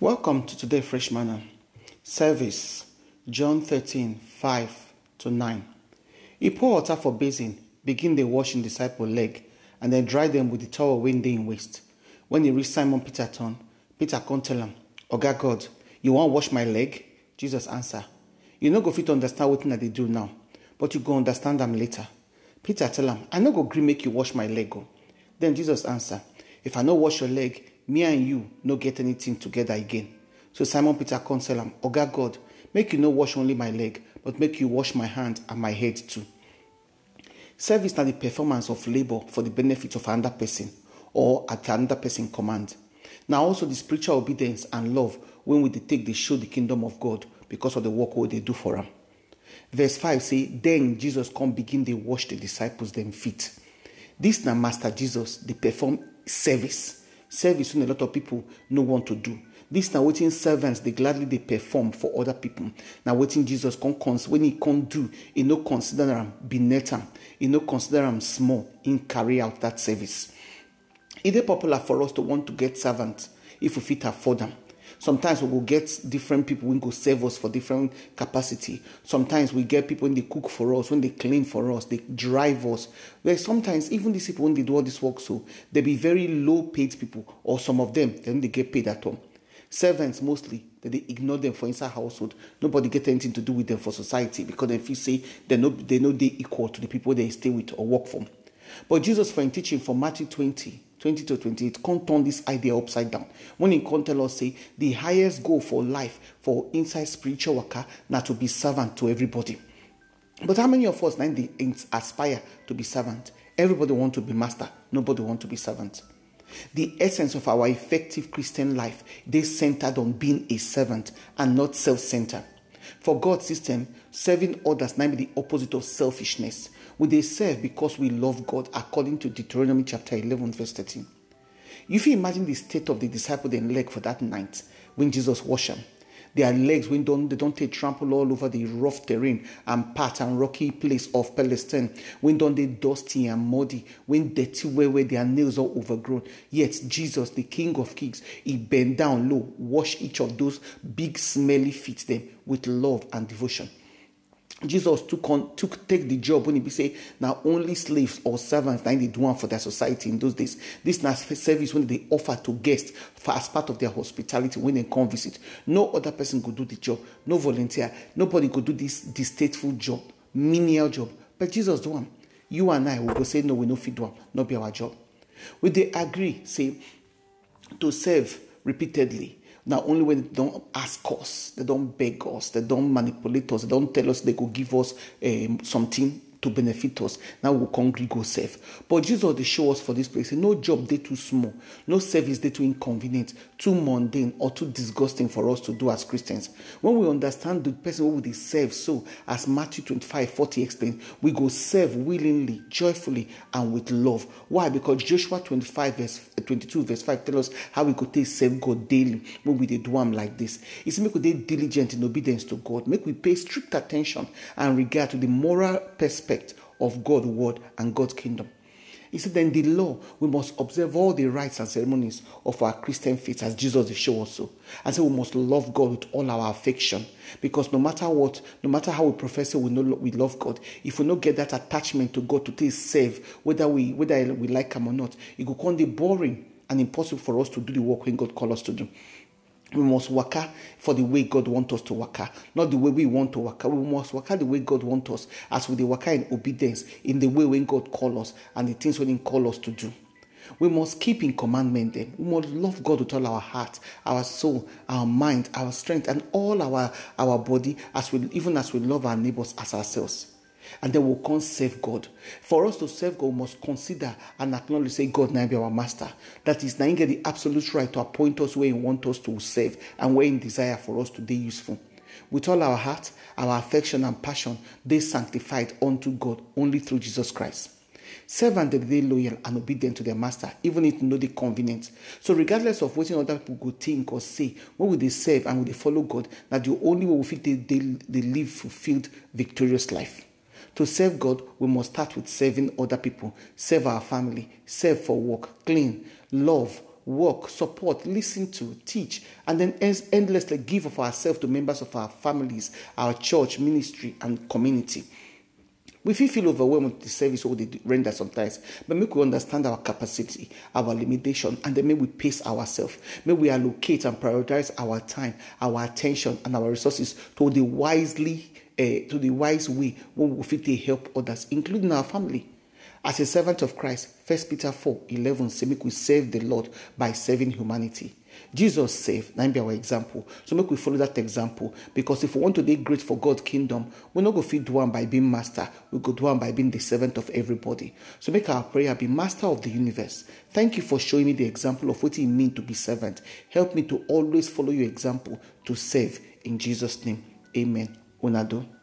Welcome to today Fresh Manna service, John 13 5 to 9. He pour water for basin, begin the washing disciple leg, and then dry them with the towel when they in waste. When he reach Simon Peter turn, Peter come tell him, Oga God, you want wash my leg? Jesus answer, You no go fit understand what they do now, but you go understand them later. Peter tell him, I no go gree make you wash my leg. Go. Then Jesus answer, If I no wash your leg, me and you no get anything together again. So Simon Peter tell him, Oga God, make you no wash only my leg, but make you wash my hand and my head too. Service na the performance of labor for the benefit of another person or at another person command. Now also the spiritual obedience and love when we dey take dey show the kingdom of God because of the work what they do for am. Verse 5 say, Then Jesus come begin dey wash the disciples them feet. This na Master Jesus they perform service. Service when a lot of people no want to do. This now waiting servants they gladly they perform for other people. Now waiting Jesus come cons when he come do, he no consider am beneath am. He no consider am small in carry out that service. It is popular for us to want to get servants if we fit afford them. Sometimes we will get different people when go serve us for different capacity. Sometimes we get people when they cook for us, when they clean for us, they drive us. Where sometimes even these people when they do all this work, so they be very low paid people, or some of them then they get paid at all. Servants mostly that they ignore them for inside household. Nobody get anything to do with them for society because if you say they know they know they equal to the people they stay with or work for. But Jesus, for in teaching from Matthew 20, 20 to 28, can't turn this idea upside down. When he can't tell us, say, the highest goal for life, for inside spiritual worker, not to be servant to everybody. But how many of us now they aspire to be servant? Everybody want to be master. Nobody want to be servant. The essence of our effective Christian life, they centered on being a servant and not self-centered. For God's system, serving others might be the opposite of selfishness. We they serve because we love God, according to Deuteronomy chapter 11, verse 13. If you imagine the state of the disciple in leg for that night when Jesus washed them, their legs when don't they don't take trample all over the rough terrain and part and rocky place of Palestine. When don't they dusty and muddy, when dirty where where their nails are overgrown. Yet Jesus, the King of Kings, he bent down low, wash each of those big smelly feet them with love and devotion. Jesus took on took take the job when he be say now only slaves or servants that they do one for their society in those days. This service when they offer to guests for as part of their hospitality when they come visit. No other person could do the job, no volunteer, nobody could do this distasteful job, menial job. But Jesus do one. You and I will go say no, we no fit do one, not be our job. Will they agree, say, to serve repeatedly now, only when they don't ask us, they don't beg us, they don't manipulate us, they don't tell us they could give us um, something to benefit us. Now we'll congregate go serve. But Jesus they show us for this place. No job they too small, no service they too inconvenient, too mundane, or too disgusting for us to do as Christians. When we understand the person who they serve, so as Matthew 25, 40 explains, we go serve willingly, joyfully, and with love. Why? Because Joshua 25, verse eh, 22, verse 5 tell us how we could take serve God daily when we do them like this. It's make we diligent in obedience to God, make we pay strict attention and regard to the moral perspective of God's word and God's kingdom. He said, then the law, we must observe all the rites and ceremonies of our Christian faith as Jesus show us so. And so we must love God with all our affection. Because no matter what, no matter how we profess it, we know we love God. If we don't get that attachment to God to take save, whether we whether we like him or not, it will come be boring and impossible for us to do the work when God calls us to do. We must work for the way God wants us to work, not the way we want to work. We must work the way God wants us, as we work in obedience, in the way when God calls us and the things when He calls us to do. We must keep in commandment them. We must love God with all our heart, our soul, our mind, our strength, and all our, our body, as we even as we love our neighbors as ourselves. And then we'll come serve God. For us to serve God, we must consider and acknowledge, say, God now be our master. That is, now get the absolute right to appoint us where He want us to serve and where He desire for us to be useful. With all our heart, our affection and passion, they sanctified unto God only through Jesus Christ. Servant that they loyal and obedient to their master, even if no they convenient. So regardless of what other people think or say, when will they serve and will they follow God, that the only way we fit they, they, they live fulfilled, victorious life. To serve God, we must start with serving other people, serve our family, serve for work, clean, love, work, support, listen to, teach, and then endlessly give of ourselves to members of our families, our church, ministry, and community. We feel feel overwhelmed with the service or they render sometimes, but make we understand our capacity, our limitation, and then may we pace ourselves. May we allocate and prioritize our time, our attention, and our resources to the wisely, uh, to the wise way when we fit to help others, including our family. As a servant of Christ, 1 Peter 4 11 say, make we serve the Lord by serving humanity. Jesus saved, that be our example. So make we follow that example. Because if we want to be great for God's kingdom, we're not going to feed one by being master. We go do one by being the servant of everybody. So make our prayer be master of the universe. Thank you for showing me the example of what it means to be servant. Help me to always follow your example to serve. In Jesus' name, amen. Unado.